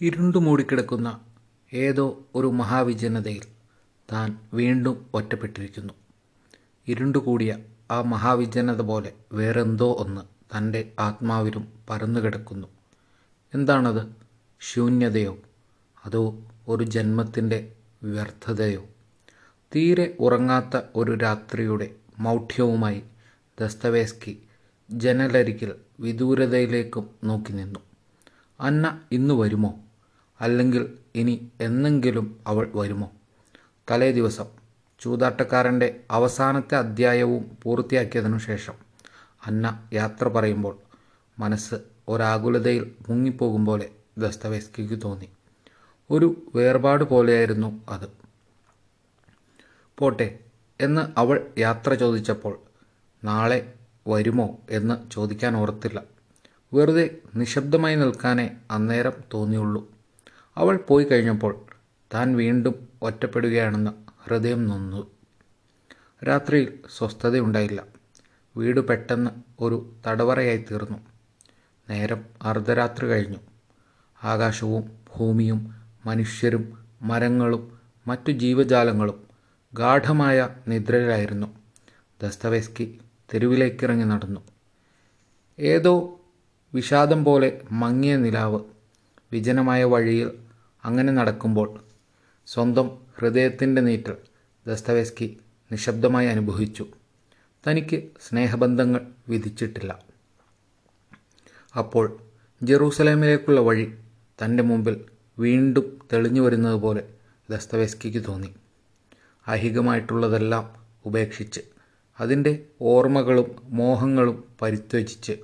ഇരുണ്ടു മൂടിക്കിടക്കുന്ന ഏതോ ഒരു മഹാവിജനതയിൽ താൻ വീണ്ടും ഒറ്റപ്പെട്ടിരിക്കുന്നു. ഇരുണ്ടുകൂടിയ ആ മഹാവിജനത പോലെ വേറെന്തോ ഒന്ന് തന്റെ ആത്മാവിലും പരന്നു കിടക്കുന്നു. എന്താണത്? ശൂന്യതയോ? അതോ ഒരു ജന്മത്തിന്റെ വ്യർത്ഥതയോ? തീരെ ഉറങ്ങാത്ത ഒരു രാത്രിയുടെ മൗഢ്യവുമായി ദസ്തവേസ്കി ജനലരികിൽ വിദൂരതയിലേക്കും നോക്കി നിന്നു. അന്ന ഇന്ന് വരുമോ? അല്ലെങ്കിൽ ഇനി എന്നെങ്കിലും അവൾ വരുമോ? തലേ ദിവസം ചൂതാട്ടക്കാരന്റെ അവസാനത്തെ അധ്യായവും പൂർത്തിയാക്കിയതിനു ശേഷം അന്ന യാത്ര പറയുമ്പോൾ മനസ്സ് ഒരാകുലതയിൽ മുങ്ങിപ്പോകും പോലെ ദസ്തവേസ്കിക്ക് തോന്നി. ഒരു വേർപാട് പോലെയായിരുന്നു അത്. പോട്ടെ എന്ന് അവൾ യാത്ര ചോദിച്ചപ്പോൾ നാളെ വരുമോ എന്ന് ചോദിക്കാൻ ഓർത്തില്ല. വെറുതെ നിശബ്ദമായി നിൽക്കാനേ അന്നേരം തോന്നിയുള്ളൂ. അവൾ പോയി കഴിഞ്ഞപ്പോൾ താൻ വീണ്ടും ഒറ്റപ്പെടുകയാണെന്ന് ഹൃദയം നൊന്നു. രാത്രിയിൽ സ്വസ്ഥതയുണ്ടായില്ല. വീട് പെട്ടെന്ന് ഒരു തടവറയായി തീർന്നു. നേരം അർദ്ധരാത്രി കഴിഞ്ഞു. ആകാശവും ഭൂമിയും മനുഷ്യരും മരങ്ങളും മറ്റു ജീവജാലങ്ങളും ഗാഠമായ നിദ്രയിലായിരുന്നു. ദസ്തവേസ്കി തെരുവിലേക്കിറങ്ങി നടന്നു. ഏതോ വിഷാദം പോലെ മങ്ങിയ നിലാവ് വിജനമായ വഴിയിൽ അങ്ങനെ നടക്കുമ്പോൾ സ്വന്തം ഹൃദയത്തിന്റെ നീറ്റൽ ദസ്തവേസ്കി നിശബ്ദമായി അനുഭവിച്ചു. തനിക്ക് സ്നേഹബന്ധങ്ങൾ വിധിച്ചിട്ടില്ല. അപ്പോൾ ജെറൂസലേമിലേക്കുള്ള വഴി തന്റെ മുമ്പിൽ വീണ്ടും തെളിഞ്ഞു വരുന്നത് പോലെ ദസ്തവേസ്കിക്ക് തോന്നി. ഐഹികമായിട്ടുള്ളതെല്ലാം ഉപേക്ഷിച്ച് അതിന്റെ ഓർമ്മകളും മോഹങ്ങളും പരിത്യജിച്ച്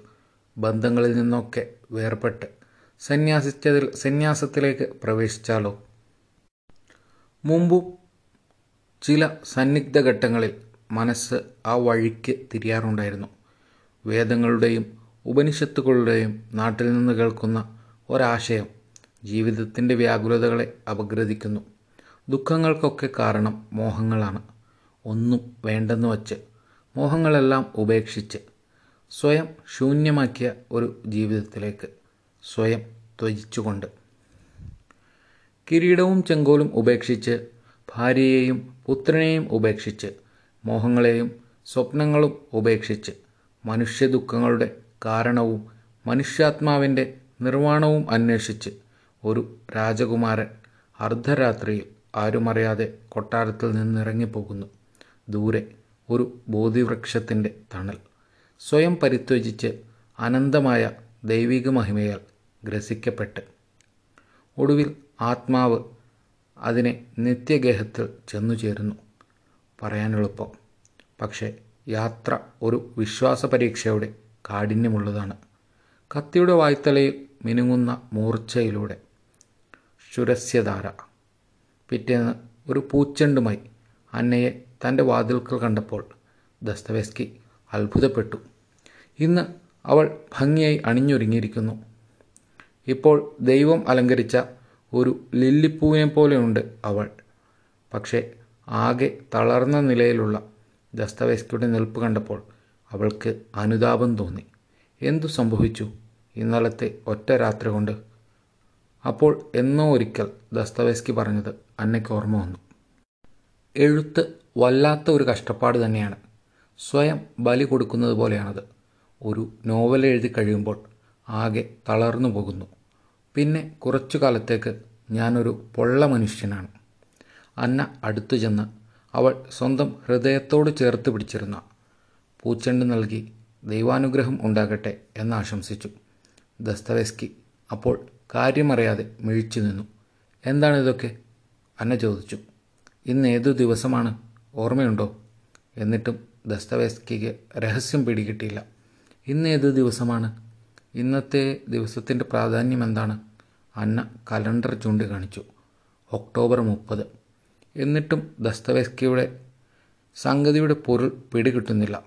ബന്ധങ്ങളിൽ നിന്നൊക്കെ വേർപെട്ട് സന്യാസിച്ചതിൽ സന്യാസത്തിലേക്ക് പ്രവേശിച്ചാലോ? മുമ്പും ചില സന്നിഗ്ധ ഘട്ടങ്ങളിൽ മനസ്സ് ആ വഴിക്ക് തിരിയാറുണ്ടായിരുന്നു. വേദങ്ങളുടെയും ഉപനിഷത്തുകളുടെയും നാട്ടിൽ നിന്ന് കേൾക്കുന്ന ഒരാശയം ജീവിതത്തിന്റെ വ്യാകുലതകളെ അപഗ്രഥിക്കുന്നു. ദുഃഖങ്ങൾക്കൊക്കെ കാരണം മോഹങ്ങളാണ്. ഒന്നും വേണ്ടെന്ന് വച്ച് മോഹങ്ങളെല്ലാം ഉപേക്ഷിച്ച് സ്വയം ശൂന്യമാക്കിയ ഒരു ജീവിതത്തിലേക്ക്. സ്വയം ത്യജിച്ചുകൊണ്ട്. കിരീടവും ചെങ്കോലും ഉപേക്ഷിച്ച് ഭാര്യയെയും പുത്രനെയും ഉപേക്ഷിച്ച് മോഹങ്ങളെയും സ്വപ്നങ്ങളും ഉപേക്ഷിച്ച് മനുഷ്യ ദുഃഖങ്ങളുടെ കാരണവും മനുഷ്യാത്മാവിന്റെ നിർവാണവും അന്വേഷിച്ച് ഒരു രാജകുമാരൻ അർദ്ധരാത്രിയിൽ ആരുമറിയാതെ കൊട്ടാരത്തിൽ നിന്നിറങ്ങിപ്പോകുന്നു. ദൂരെ ഒരു ബോധിവൃക്ഷത്തിന്റെ തണൽ. സ്വയം പരിത്യജിച്ച് അനന്തമായ ദൈവിക മഹിമയാൽ ഗ്രസിക്കപ്പെട്ട്. ഒടുവിൽ ആത്മാവ് അതിനെ നിത്യഗേഹത്തിൽ ചെന്നു ചേരുന്നു പറയാനെളുപ്പം. പക്ഷേ യാത്ര ഒരു വിശ്വാസ പരീക്ഷയുടെ കാഠിന്യമുള്ളതാണ്. കത്തിയുടെ വായ്ത്തലയിൽ മിനുങ്ങുന്ന മൂർച്ചയിലൂടെ. ശുരസ്യധാര. പിറ്റേന്ന് ഒരു പൂച്ചെണ്ടുമായി അന്നയെ തന്റെ വാതിൽക്കൽ കണ്ടപ്പോൾ ദസ്തവേസ്കി അത്ഭുതപ്പെട്ടു. ഇന്ന് അവൾ ഭംഗിയായി അണിഞ്ഞൊരുങ്ങിയിരിക്കുന്നു. ഇപ്പോൾ ദൈവം അലങ്കരിച്ച ഒരു ലില്ലിപ്പൂവിനെ പോലെയുണ്ട് അവൾ. പക്ഷേ ആകെ തളർന്ന നിലയിലുള്ള ദസ്തവേസ്കിയുടെ നിൽപ്പ് കണ്ടപ്പോൾ അവൾക്ക് അനുതാപം തോന്നി. എന്തു സംഭവിച്ചു? ഇന്നലത്തെ ഒറ്റ രാത്രി കൊണ്ട്. അപ്പോൾ എന്നോ ഒരിക്കൽ ദസ്തവേസ്കി പറഞ്ഞത് അന്നയ്ക്ക് ഓർമ്മ വന്നു. എഴുത്ത് വല്ലാത്ത ഒരു കഷ്ടപ്പാട് തന്നെയാണ്. സ്വയം ബലി കൊടുക്കുന്നത് പോലെയാണത്. ഒരു നോവൽ എഴുതി കഴിയുമ്പോൾ ആകെ തളർന്നു പോകുന്നു. പിന്നെ കുറച്ചു കാലത്തേക്ക് ഞാനൊരു പൊള്ള മനുഷ്യനാണ്. അന്ന അടുത്തു ചെന്ന് അവൾ സ്വന്തം ഹൃദയത്തോട് ചേർത്ത് പിടിച്ചിരുന്ന. പൂച്ചെണ്ട് നൽകി ദൈവാനുഗ്രഹം ഉണ്ടാകട്ടെ എന്നാശംസിച്ചു ദസ്തവേസ്കി അപ്പോൾ കാര്യമറിയാതെ മിഴിച്ചു നിന്നു. എന്താണിതൊക്കെ അന്ന ചോദിച്ചു. ഇന്ന് ഏതു ദിവസമാണ്? ഓർമ്മയുണ്ടോ? എന്നിട്ടും ദസ്തവേസ്കിക്ക് രഹസ്യം പിടികിട്ടിയില്ല. ഇന്ന് ഏത് ദിവസമാണ്? ഇന്നത്തെ ദിവസത്തിന്റെ പ്രാധാന്യം എന്താണ്? അന്ന കലണ്ടർ ചൂണ്ടിക്കാണിച്ചു ഒക്ടോബർ മുപ്പത്. എന്നിട്ടും ദസ്തവേസ്കിയുടെ സംഗതിയുടെ പൊരുൾ പിടികിട്ടുന്നില്ല.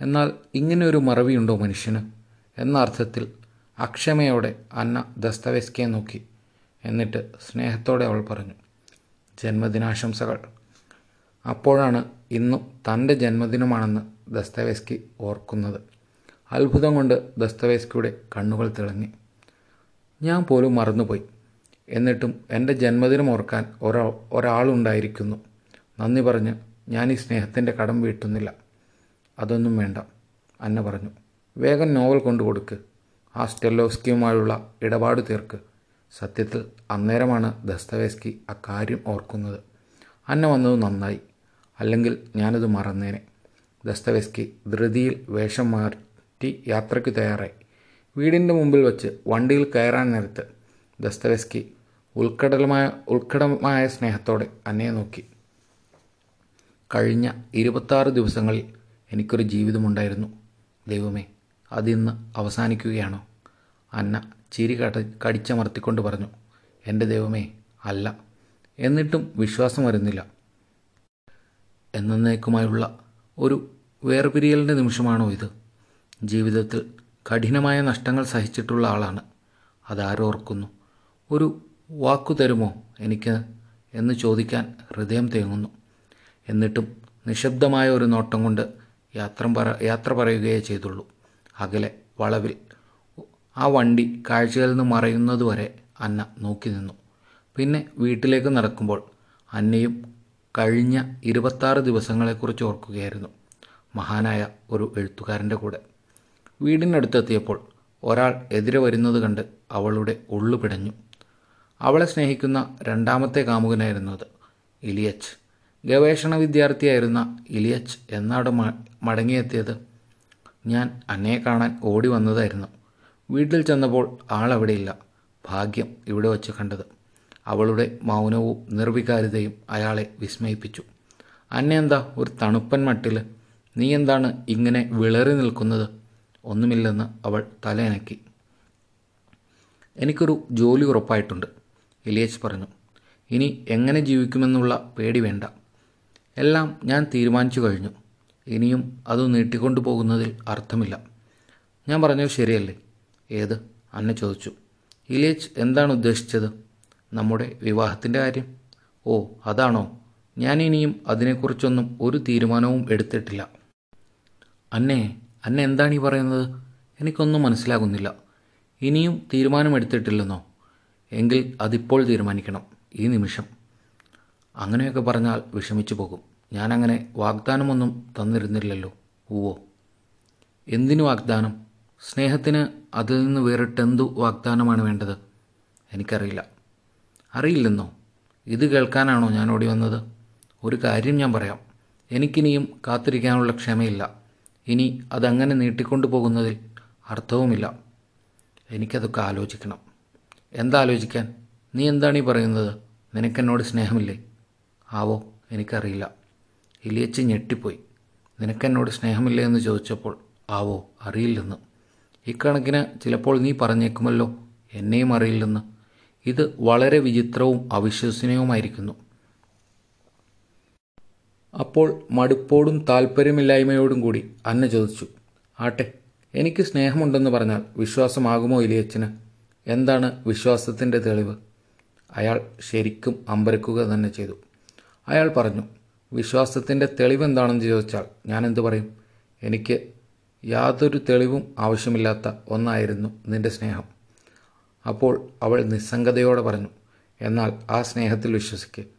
എന്നാൽ ഇങ്ങനെ ഒരു മറവിയുണ്ടോ മനുഷ്യന്? എന്ന അർത്ഥത്തിൽ അക്ഷമയോടെ അന്ന ദസ്തവേസ്കിയെ നോക്കി. എന്നിട്ട് സ്നേഹത്തോടെ അവൾ പറഞ്ഞു ജന്മദിനാശംസകൾ. അപ്പോഴാണ് ഇന്നും തന്റെ ജന്മദിനമാണെന്ന് ദസ്തവേസ്കി ഓർക്കുന്നത്. അത്ഭുതം കൊണ്ട് ദസ്തവേസ്കിയുടെ കണ്ണുകൾ തിളങ്ങി. ഞാൻ പോലും മറന്നുപോയി. എന്നിട്ടും എന്റെ ജന്മദിനം ഓർക്കാൻ ഒരാൾ ഒരാളുണ്ടായിരിക്കുന്നു. നന്ദി പറഞ്ഞ് ഞാൻ ഈ സ്നേഹത്തിന്റെ കടം വീട്ടുന്നില്ല. അതൊന്നും വേണ്ട അന്ന പറഞ്ഞു. വേഗം നോവൽ കൊണ്ടു കൊടുക്ക്. ആ സ്റ്റെല്ലോസ്കിയുമായുള്ള ഇടപാട് തീർക്ക്. സത്യത്തിൽ അന്നേരമാണ് ദസ്തവേസ്കി അക്കാര്യം ഓർക്കുന്നത്. അന്ന വന്നത് നന്നായി. അല്ലെങ്കിൽ ഞാനത് മറന്നേനെ. ദസ്തവേസ്കി ധൃതിയിൽ വേഷം മാറ്റി യാത്രയ്ക്ക് തയ്യാറായി. വീടിന്റെ മുമ്പിൽ വച്ച് വണ്ടിയിൽ കയറാൻ നേരത്ത് ദസ്തവെസ്കി ഉൾക്കടലമായ ഉൾക്കടമായ സ്നേഹത്തോടെ അന്നയെ നോക്കി. കഴിഞ്ഞ ഇരുപത്താറ് ദിവസങ്ങളിൽ എനിക്കൊരു ജീവിതമുണ്ടായിരുന്നു. ദൈവമേ അതിന്ന് അവസാനിക്കുകയാണോ? അന്ന ചിരി കട കടിച്ചമർത്തിക്കൊണ്ട് പറഞ്ഞു എന്റെ ദൈവമേ അല്ല. എന്നിട്ടും വിശ്വാസം വരുന്നില്ല. എന്നേക്കുമായുള്ള ഒരു വേർപിരിയലിന്റെ നിമിഷമാണോ ഇത്? ജീവിതത്തിൽ കഠിനമായ നഷ്ടങ്ങൾ സഹിച്ചിട്ടുള്ള ആളാണ്. അതാരോർക്കുന്നു? ഒരു വാക്കു തരുമോ എനിക്ക് എന്ന് ചോദിക്കാൻ ഹൃദയം തേങ്ങുന്നു. എന്നിട്ടും നിശബ്ദമായ ഒരു നോട്ടം കൊണ്ട് യാത്ര പറ യാത്ര പറയുകയേ ചെയ്തുള്ളൂ. അകലെ വളവിൽ ആ വണ്ടി കാഴ്ചയിൽ നിന്ന് മറയുന്നതുവരെ അന്ന നോക്കി നിന്നു. പിന്നെ വീട്ടിലേക്ക് നടക്കുമ്പോൾ അന്നയും കഴിഞ്ഞ ഇരുപത്താറ് ദിവസങ്ങളെക്കുറിച്ച് ഓർക്കുകയായിരുന്നു. മഹാനായ ഒരു എഴുത്തുകാരന്റെ കൂടെ. വീടിനടുത്തെത്തിയപ്പോൾ ഒരാൾ എതിരെ വരുന്നത് കണ്ട് അവളുടെ ഉള്ളു പിടഞ്ഞു. അവളെ സ്നേഹിക്കുന്ന രണ്ടാമത്തെ കാമുകനായിരുന്നു അത് ഇലിയച്ച്. ഗവേഷണ വിദ്യാർത്ഥിയായിരുന്ന ഇലിയച്ച് എന്നാട് മടങ്ങിയെത്തിയത്? ഞാൻ അന്നയെ കാണാൻ ഓടി വന്നതായിരുന്നു. വീട്ടിൽ ചെന്നപ്പോൾ ആളവിടെയില്ല ഭാഗ്യം ഇവിടെ വച്ച് കണ്ടത്. അവളുടെ മൗനവും നിർവികാരിതയും അയാളെ വിസ്മയിപ്പിച്ചു. അന്നെന്താ ഒരു തണുപ്പൻ മട്ടിൽ നീ എന്താണ് ഇങ്ങനെ വിളറി നിൽക്കുന്നത്? ഒന്നുമില്ലെന്ന് അവൾ തലയനക്കി. എനിക്കൊരു ജോലി ഉറപ്പായിട്ടുണ്ട് എലിയച്ച് പറഞ്ഞു. ഇനി എങ്ങനെ ജീവിക്കുമെന്നുള്ള പേടി വേണ്ട. എല്ലാം ഞാൻ തീരുമാനിച്ചു കഴിഞ്ഞു. ഇനിയും അത് നീട്ടിക്കൊണ്ടു പോകുന്നതിൽ അർത്ഥമില്ല. ഞാൻ പറഞ്ഞത് ശരിയല്ലേ? ഏത്? അന്നെ ചോദിച്ചു. ഇലിയച്ച് എന്താണ് ഉദ്ദേശിച്ചത്? നമ്മുടെ വിവാഹത്തിന്റെ കാര്യം? ഓ അതാണോ? ഞാൻ ഇനിയും അതിനെക്കുറിച്ചൊന്നും ഒരു തീരുമാനവും എടുത്തിട്ടില്ല. അന്നേ അന്ന എന്താണ് ഈ പറയുന്നത്? എനിക്കൊന്നും മനസ്സിലാകുന്നില്ല. ഇനിയും തീരുമാനമെടുത്തിട്ടില്ലെന്നോ? എങ്കിൽ അതിപ്പോൾ തീരുമാനിക്കണം ഈ നിമിഷം. അങ്ങനെയൊക്കെ പറഞ്ഞാൽ വിഷമിച്ചു പോകും. ഞാനങ്ങനെ വാഗ്ദാനമൊന്നും തന്നിരുന്നില്ലല്ലോ ഉവോ എന്തിനു വാഗ്ദാനം? സ്നേഹത്തിന് അതിൽ നിന്ന് വേറിട്ടെന്തു വാഗ്ദാനമാണ് വേണ്ടത്? എനിക്കറിയില്ല. അറിയില്ലെന്നോ? ഇത് കേൾക്കാനാണോ ഞാൻ ഓടി വന്നത്? ഒരു കാര്യം ഞാൻ പറയാം. എനിക്കിനിയും കാത്തിരിക്കാനുള്ള ക്ഷമയില്ല. ഇനി അതങ്ങനെ നീട്ടിക്കൊണ്ടു പോകുന്നതിൽ അർത്ഥവുമില്ല. എനിക്കതൊക്കെ ആലോചിക്കണം. എന്താ ആലോചിക്കാൻ? നീ എന്താണ് പറയുന്നത്? നിനക്കെന്നോട് സ്നേഹമില്ലേ? ആവോ എനിക്കറിയില്ല. ഇലിയച്ച് ഞെട്ടിപ്പോയി. നിനക്കെന്നോട് സ്നേഹമില്ലേ എന്ന് ചോദിച്ചപ്പോൾ ആവോ അറിയില്ലെന്ന്. ഇക്കണക്കിന് ചിലപ്പോൾ നീ പറഞ്ഞേക്കുമല്ലോ എന്നെയും അറിയില്ലെന്ന്. ഇത് വളരെ വിചിത്രവും അവിശ്വസനീയവുമായിരിക്കുന്നു. അപ്പോൾ മടുപ്പോടും താല്പര്യമില്ലായ്മയോടും കൂടി അന്ന ചോദിച്ചു ആട്ടെ എനിക്ക് സ്നേഹമുണ്ടെന്ന് പറഞ്ഞാൽ വിശ്വാസമാകുമോ ഇലിയച്ചന് എന്താണ് വിശ്വാസത്തിന്റെ തെളിവ്? അയാൾ ശരിക്കും അമ്പരക്കുക തന്നെ ചെയ്തു. അയാൾ പറഞ്ഞു വിശ്വാസത്തിന്റെ തെളിവ് എന്താണെന്ന് ചോദിച്ചാൽ ഞാൻ എന്തു പറയും? എനിക്ക് യാതൊരു തെളിവും ആവശ്യമില്ലാത്ത ഒന്നായിരുന്നു നിന്റെ സ്നേഹം. അപ്പോൾ അവൾ നിസ്സംഗതയോടെ പറഞ്ഞു എന്നാൽ ആ സ്നേഹത്തിൽ വിശ്വസിക്ക്.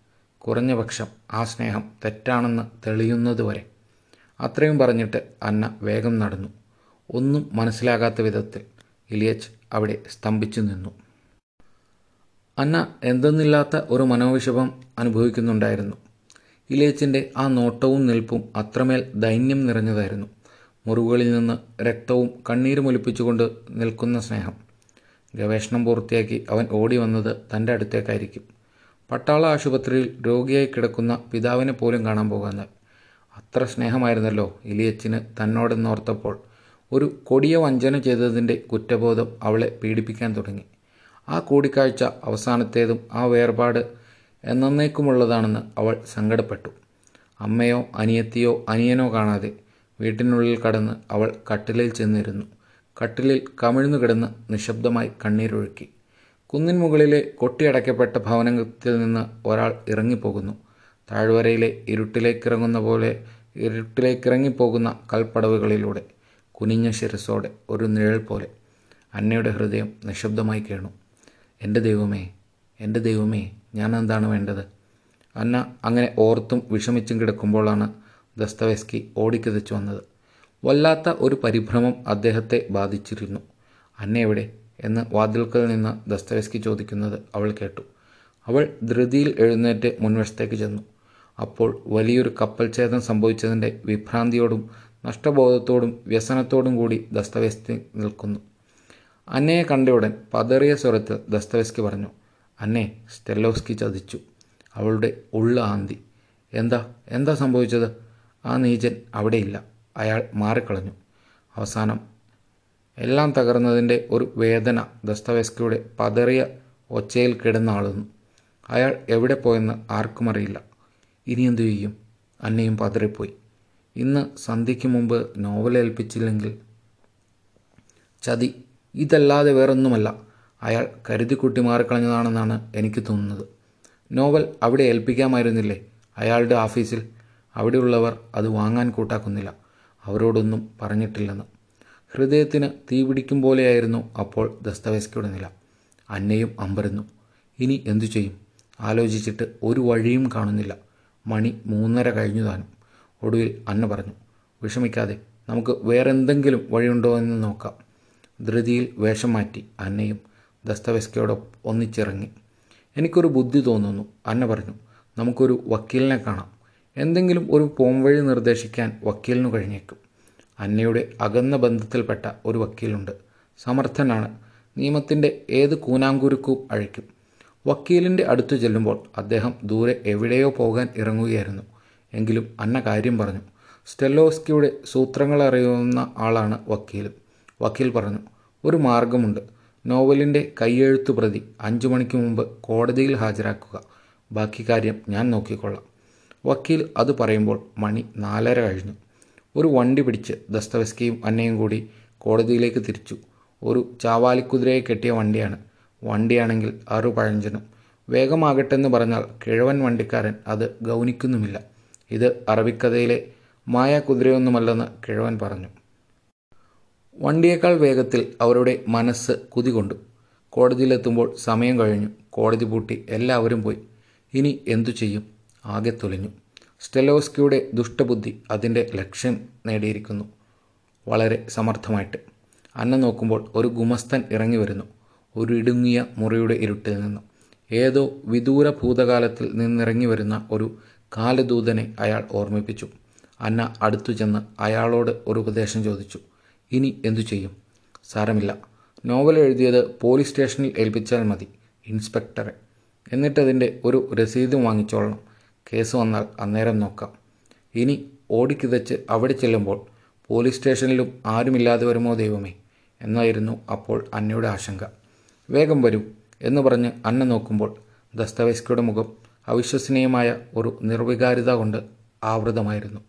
കുറഞ്ഞ പക്ഷം ആ സ്നേഹം തെറ്റാണെന്ന് തെളിയുന്നതുവരെ. അത്രയും പറഞ്ഞിട്ട് അന്ന വേഗം നടന്നു. ഒന്നും മനസ്സിലാകാത്ത വിധത്തിൽ ഇലിയച്ച് അവിടെ സ്തംഭിച്ചു നിന്നു. അന്ന എന്തെന്നില്ലാത്ത ഒരു മനോവിഷമം അനുഭവിക്കുന്നുണ്ടായിരുന്നു. ഇലിയച്ചിന്റെ ആ നോട്ടവും നിൽപ്പും അത്രമേൽ ദൈന്യം നിറഞ്ഞതായിരുന്നു. മുറിവുകളിൽ നിന്ന് രക്തവും കണ്ണീരും ഒലിപ്പിച്ചുകൊണ്ട് നിൽക്കുന്ന സ്നേഹം. ഗവേഷണം പൂർത്തിയാക്കി അവൻ ഓടി വന്നത് തന്റെ അടുത്തേക്കായിരിക്കും. പട്ടാള ആശുപത്രിയിൽ രോഗിയായി കിടക്കുന്ന പിതാവിനെ പോലും കാണാൻ പോകാന്ന് അത്ര സ്നേഹമായിരുന്നല്ലോ ഇലിയച്ചിന് തന്നോടെന്നോർത്തപ്പോൾ. ഒരു കൊടിയ വഞ്ചന ചെയ്തതിന്റെ കുറ്റബോധം അവളെ പീഡിപ്പിക്കാൻ തുടങ്ങി. ആ കൂടിക്കാഴ്ച അവസാനത്തേതും ആ വേർപാട് എന്നേക്കുമുള്ളതാണെന്ന് അവൾ സങ്കടപ്പെട്ടു. അമ്മയോ അനിയത്തിയോ അനിയനോ കാണാതെ വീട്ടിനുള്ളിൽ കടന്ന് അവൾ കട്ടിലിൽ ചെന്നിരുന്നു. കട്ടിലിൽ കമിഴ്ന്നു കിടന്ന് നിശബ്ദമായി കണ്ണീരൊഴുക്കി. കുന്നിൻ മുകളിലെ കൊട്ടിയടയ്ക്കപ്പെട്ട ഭവനത്തിൽ നിന്ന് ഒരാൾ ഇറങ്ങിപ്പോകുന്നു. താഴ്വരയിലെ ഇരുട്ടിലേക്കിറങ്ങുന്ന പോലെ ഇരുട്ടിലേക്കിറങ്ങിപ്പോകുന്ന കൽപ്പടവുകളിലൂടെ കുനിഞ്ഞ ശിരസോടെ ഒരു നിഴൽ പോലെ അന്നയുടെ ഹൃദയം നിശബ്ദമായി കേണു. എന്റെ ദൈവമേ എന്റെ ദൈവമേ ഞാൻ എന്താണ് വേണ്ടത്? അന്ന അങ്ങനെ ഓർത്തും വിഷമിച്ചും കിടക്കുമ്പോഴാണ് ദസ്തവേസ്കി ഓടിക്കതച്ചു വന്നത്. വല്ലാത്ത ഒരു പരിഭ്രമം അദ്ദേഹത്തെ ബാധിച്ചിരുന്നു. അന്ന എവിടെ എന്ന് വാതിൽക്കൽ നിന്ന് ദസ്തവേസ്കി ചോദിക്കുന്നത് അവൾ കേട്ടു. അവൾ ധൃതിയിൽ എഴുന്നേറ്റ് മുൻവശത്തേക്ക് ചെന്നു. അപ്പോൾ വലിയൊരു കപ്പൽ ഛേദം സംഭവിച്ചതിന്റെ വിഭ്രാന്തിയോടും നഷ്ടബോധത്തോടും വ്യസനത്തോടും കൂടി ദസ്തവേസ്കി നിൽക്കുന്നു. അന്നയെ കണ്ടയുടൻ പതറിയ സ്വരത്തിൽ ദസ്തവേസ്കി പറഞ്ഞു അന്നെ സ്റ്റെല്ലോസ്കി ചതിച്ചു. അവളുടെ ഉള്ള ആന്തി. എന്താ എന്താ സംഭവിച്ചത്? ആ നീചൻ അവിടെയില്ല. അയാൾ മാറിക്കളഞ്ഞു. അവസാനം എല്ലാം തകർന്നതിന്റെ ഒരു വേദന ദസ്തവേസ്കിയുടെ പതറിയ ഒച്ചയിൽ കിടന്നാളുന്നു അയാൾ എവിടെ പോയെന്ന് ആർക്കും അറിയില്ല. ഇനി എന്തു ചെയ്യും? അന്നയും പതറിപ്പോയി. ഇന്ന് സന്ധ്യയ്ക്ക് മുമ്പ് നോവൽ ഏൽപ്പിച്ചില്ലെങ്കിൽ. ചതി ഇതല്ലാതെ വേറൊന്നുമല്ല. അയാൾ കരുതിക്കുട്ടി മാറിക്കളഞ്ഞതാണെന്നാണ് എനിക്ക് തോന്നുന്നത്. നോവൽ അവിടെ ഏൽപ്പിക്കാമായിരുന്നില്ലേ? അയാളുടെ ഓഫീസിൽ. അവിടെയുള്ളവർ അത് വാങ്ങാൻ കൂട്ടാക്കുന്നില്ല. അവരോടൊന്നും പറഞ്ഞിട്ടില്ലെന്ന്. ഹൃദയത്തിന് തീപിടിക്കും പോലെയായിരുന്നു അപ്പോൾ ദസ്തവേസ്കിയുടെ നില. അന്നയും അമ്പരന്നു. ഇനി എന്തു ചെയ്യും? ആലോചിച്ചിട്ട് ഒരു വഴിയും കാണുന്നില്ല. മണി മൂന്നര കഴിഞ്ഞു താനും. ഒടുവിൽ അന്ന പറഞ്ഞു വിഷമിക്കാതെ നമുക്ക് വേറെന്തെങ്കിലും വഴിയുണ്ടോ എന്ന് നോക്കാം. ധൃതിയിൽ വേഷം മാറ്റി അന്നയും ദസ്തവേസ്കയോടൊപ്പം ഒന്നിച്ചിറങ്ങി. എനിക്കൊരു ബുദ്ധി തോന്നുന്നു. അന്ന പറഞ്ഞു നമുക്കൊരു വക്കീലിനെ കാണാം. എന്തെങ്കിലും ഒരു പോംവഴി നിർദ്ദേശിക്കാൻ വക്കീലിനു കഴിഞ്ഞേക്കും. അന്നയുടെ അകന്ന ബന്ധത്തിൽപ്പെട്ട ഒരു വക്കീലുണ്ട്. സമർത്ഥനാണ്. നിയമത്തിന്റെ ഏത് കൂനാങ്കുരുക്കും അഴിക്കും. വക്കീലിന്റെ അടുത്തു ചെല്ലുമ്പോൾ അദ്ദേഹം ദൂരെ എവിടെയോ പോകാൻ ഇറങ്ങുകയായിരുന്നു. എങ്കിലും അന്ന കാര്യം പറഞ്ഞു. സ്റ്റെല്ലോസ്കിയുടെ സൂത്രങ്ങൾ അറിയുന്ന ആളാണ് വക്കീൽ വക്കീൽ പറഞ്ഞു ഒരു മാർഗമുണ്ട്. നോവലിന്റെ കയ്യെഴുത്തു പ്രതി അഞ്ചു മണിക്ക് മുമ്പ് കോടതിയിൽ ഹാജരാക്കുക. ബാക്കി കാര്യം ഞാൻ നോക്കിക്കൊള്ളാം. വക്കീൽ അത് പറയുമ്പോൾ മണി നാലര കഴിഞ്ഞു. ഒരു വണ്ടി പിടിച്ച് ദസ്തവസ്കിയും അന്നയും കൂടി കോടതിയിലേക്ക് തിരിച്ചു. ഒരു ചാവാലിക്കുതിരയെ കെട്ടിയ വണ്ടിയാണ്. വണ്ടിയാണെങ്കിൽ അറു പഴഞ്ചനും. വേഗമാകട്ടെന്ന് പറഞ്ഞാൽ കിഴവൻ വണ്ടിക്കാരൻ അത് ഗൗനിക്കുന്നുമില്ല. ഇത് അറബിക്കഥയിലെ മായ കുതിരയൊന്നുമല്ലെന്ന് കിഴവൻ പറഞ്ഞു. വണ്ടിയേക്കാൾ വേഗത്തിൽ അവരുടെ മനസ്സ് കുതികൊണ്ടു. കോടതിയിലെത്തുമ്പോൾ സമയം കഴിഞ്ഞു. കോടതി പൂട്ടി എല്ലാവരും പോയി. ഇനി എന്തു ചെയ്യും? ആകെ തൊലിഞ്ഞു. സ്റ്റെലോസ്കിയുടെ ദുഷ്ടബുദ്ധി അതിന്റെ ലക്ഷ്യം നേടിയിരിക്കുന്നു. വളരെ സമർത്ഥമായിട്ട്. അന്ന നോക്കുമ്പോൾ ഒരു ഗുമസ്തൻ ഇറങ്ങി വരുന്നു. ഒരു ഇടുങ്ങിയ മുറിയുടെ ഇരുട്ടിൽ നിന്നും. ഏതോ വിദൂര ഭൂതകാലത്തിൽ നിന്നിറങ്ങി വരുന്ന ഒരു കാലദൂതനെ അയാൾ ഓർമ്മിപ്പിച്ചു. അന്ന അടുത്തു ചെന്ന് അയാളോട് ഒരു ഉപദേശം ചോദിച്ചു. ഇനി എന്തു ചെയ്യും? സാരമില്ല. നോവൽ എഴുതിയത് പോലീസ് സ്റ്റേഷനിൽ ഏൽപ്പിച്ചാൽ മതി ഇൻസ്പെക്ടറെ. എന്നിട്ടതിന്റെ ഒരു രസീതും വാങ്ങിച്ചോളണം. കേസ് വന്നാൽ അന്നേരം നോക്കാം. ഇനി ഓടിക്കിതച്ച് അവിടെ ചെല്ലുമ്പോൾ പോലീസ് സ്റ്റേഷനിലും ആരുമില്ലാതെ വരുമോ ദൈവമേ? എന്നായിരുന്നു അപ്പോൾ അന്നയുടെ ആശങ്ക. വേഗം വരൂ എന്ന് പറഞ്ഞ് അന്ന നോക്കുമ്പോൾ ദസ്തവേസ്കിയുടെ മുഖം അവിശ്വസനീയമായ ഒരു നിർവികാരിത കൊണ്ട് ആവൃതമായിരുന്നു.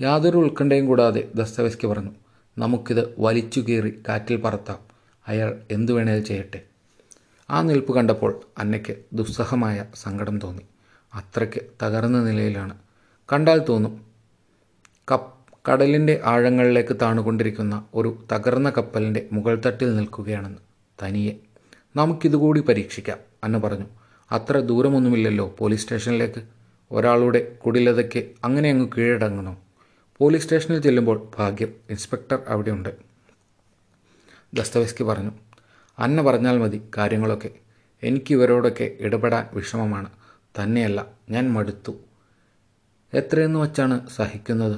യാതൊരു ഉത്കണ്ഠയും കൂടാതെ ദസ്തവേസ്കി പറഞ്ഞു നമുക്കിത് വലിച്ചു കീറി കാറ്റിൽ പറത്താം. അയാൾ എന്തു വേണേൽ ചെയ്യട്ടെ. ആ നിൽപ്പ് കണ്ടപ്പോൾ അന്നയ്ക്ക് ദുസ്സഹമായ സങ്കടം തോന്നി. അത്രയ്ക്ക് തകർന്ന നിലയിലാണ്. കണ്ടാൽ തോന്നും കപ്പ് കടലിന്റെ ആഴങ്ങളിലേക്ക് താണുകൊണ്ടിരിക്കുന്ന ഒരു തകർന്ന കപ്പലിന്റെ മുകൾ തട്ടിൽ നിൽക്കുകയാണെന്ന്. തനിയെ നമുക്കിതുകൂടി പരീക്ഷിക്കാം അന്ന് പറഞ്ഞു. അത്ര ദൂരമൊന്നുമില്ലല്ലോ പോലീസ് സ്റ്റേഷനിലേക്ക്. ഒരാളുടെ കുടിലതയ്ക്ക് അങ്ങനെ അങ്ങ് കീഴടങ്ങണോ? പോലീസ് സ്റ്റേഷനിൽ ചെല്ലുമ്പോൾ ഭാഗ്യം ഇൻസ്പെക്ടർ അവിടെയുണ്ട്. ദസ്തവസ്കി പറഞ്ഞു അന്ന പറഞ്ഞാൽ മതി കാര്യങ്ങളൊക്കെ. എനിക്ക് ഇവരോടൊക്കെ ഇടപെടാൻ വിഷമമാണ്. തന്നെയല്ല ഞാൻ മടുത്തു. എത്രയെന്ന് വച്ചാണ് സഹിക്കുന്നത്?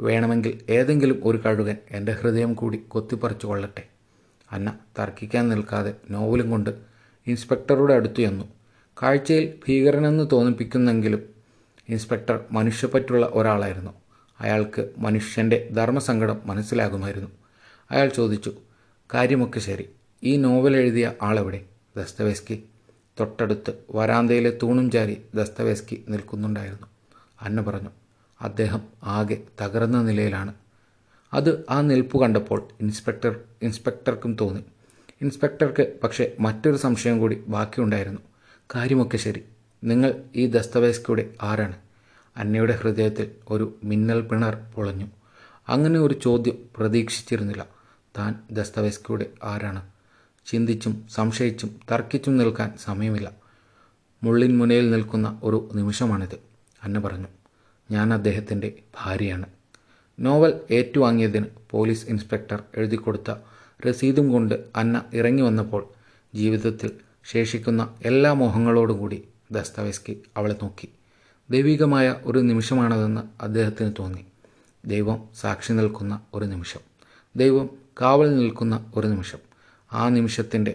വേണമെങ്കിൽ ഏതെങ്കിലും ഒരു കഴുകൻ എന്റെ ഹൃദയം കൂടി കൊത്തിപ്പറിച്ചു കൊള്ളട്ടെ. അന്ന തർക്കിക്കാൻ നിൽക്കാതെ നോവലും കൊണ്ട് ഇൻസ്പെക്ടറുടെ അടുത്തു ചെന്നു. കാഴ്ചയിൽ ഭീകരനെന്ന് തോന്നിപ്പിക്കുന്നെങ്കിലും ഇൻസ്പെക്ടർ മനുഷ്യപ്പറ്റുള്ള ഒരാളായിരുന്നു. അയാൾക്ക് മനുഷ്യന്റെ ധർമ്മസങ്കടം മനസ്സിലാകുമായിരുന്നു. അയാൾ ചോദിച്ചു കാര്യമൊക്കെ ശരി. ഈ നോവൽ എഴുതിയ ആളെവിടെ? ദസ്തവേസ്കി? തൊട്ടടുത്ത് വരാന്തയിലെ തൂണും ചാരി ദസ്തവേസ്കി നിൽക്കുന്നുണ്ടായിരുന്നു. അന്ന പറഞ്ഞു അദ്ദേഹം ആകെ തകർന്ന നിലയിലാണ്. അത് ആ നിൽപ്പ് കണ്ടപ്പോൾ ഇൻസ്പെക്ടർ ഇൻസ്പെക്ടർക്കും തോന്നി. ഇൻസ്പെക്ടർക്ക് പക്ഷേ മറ്റൊരു സംശയം കൂടി ബാക്കിയുണ്ടായിരുന്നു. കാര്യമൊക്കെ ശരി. നിങ്ങൾ ഈ ദസ്തവേസ്കിയുടെ ആരാണ്? അന്നയുടെ ഹൃദയത്തിൽ ഒരു മിന്നൽ പിണർ പൊളഞ്ഞു. അങ്ങനെ ഒരു ചോദ്യം പ്രതീക്ഷിച്ചിരുന്നില്ല. താൻ ദസ്തവേസ്കിയുടെ ആരാണ്? ചിന്തിച്ചും സംശയിച്ചും തർക്കിച്ചും നിൽക്കാൻ സമയമില്ല. മുള്ളിൻ മുനയിൽ നിൽക്കുന്ന ഒരു നിമിഷമാണിത്. അന്ന പറഞ്ഞു ഞാൻ അദ്ദേഹത്തിന്റെ ഭാര്യയാണ്. നോവൽ ഏറ്റുവാങ്ങിയതിന് പോലീസ് ഇൻസ്പെക്ടർ എഴുതിക്കൊടുത്ത രസീതും കൊണ്ട് അന്ന ഇറങ്ങി വന്നപ്പോൾ ജീവിതത്തിൽ ശേഷിക്കുന്ന എല്ലാ മോഹങ്ങളോടും കൂടി ദസ്തവേസ്കി അവളെ നോക്കി. ദൈവികമായ ഒരു നിമിഷമാണതെന്ന് അദ്ദേഹത്തിന് തോന്നി. ദൈവം സാക്ഷി നിൽക്കുന്ന ഒരു നിമിഷം. ദൈവം കാവൽ നിൽക്കുന്ന ഒരു നിമിഷം. ആ നിമിഷത്തിന്റെ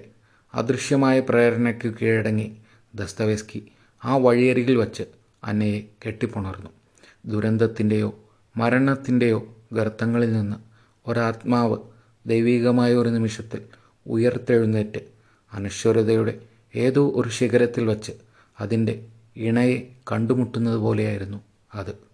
അദൃശ്യമായ പ്രേരണയ്ക്ക് കീഴടങ്ങി ദസ്തവേസ്കി ആ വഴിയരികിൽ വച്ച് അന്നയെ കെട്ടിപ്പുണർന്നു. ദുരന്തത്തിന്റെയോ മരണത്തിന്റെയോ ഗർത്തങ്ങളിൽ നിന്ന് ഒരാത്മാവ് ദൈവികമായ ഒരു നിമിഷത്തിൽ ഉയർത്തെഴുന്നേറ്റ് അനശ്വരതയുടെ ഏതോ ഒരു ശിഖരത്തിൽ വച്ച് അതിന്റെ ഇണയെ കണ്ടുമുട്ടുന്നത് പോലെയായിരുന്നു അത്.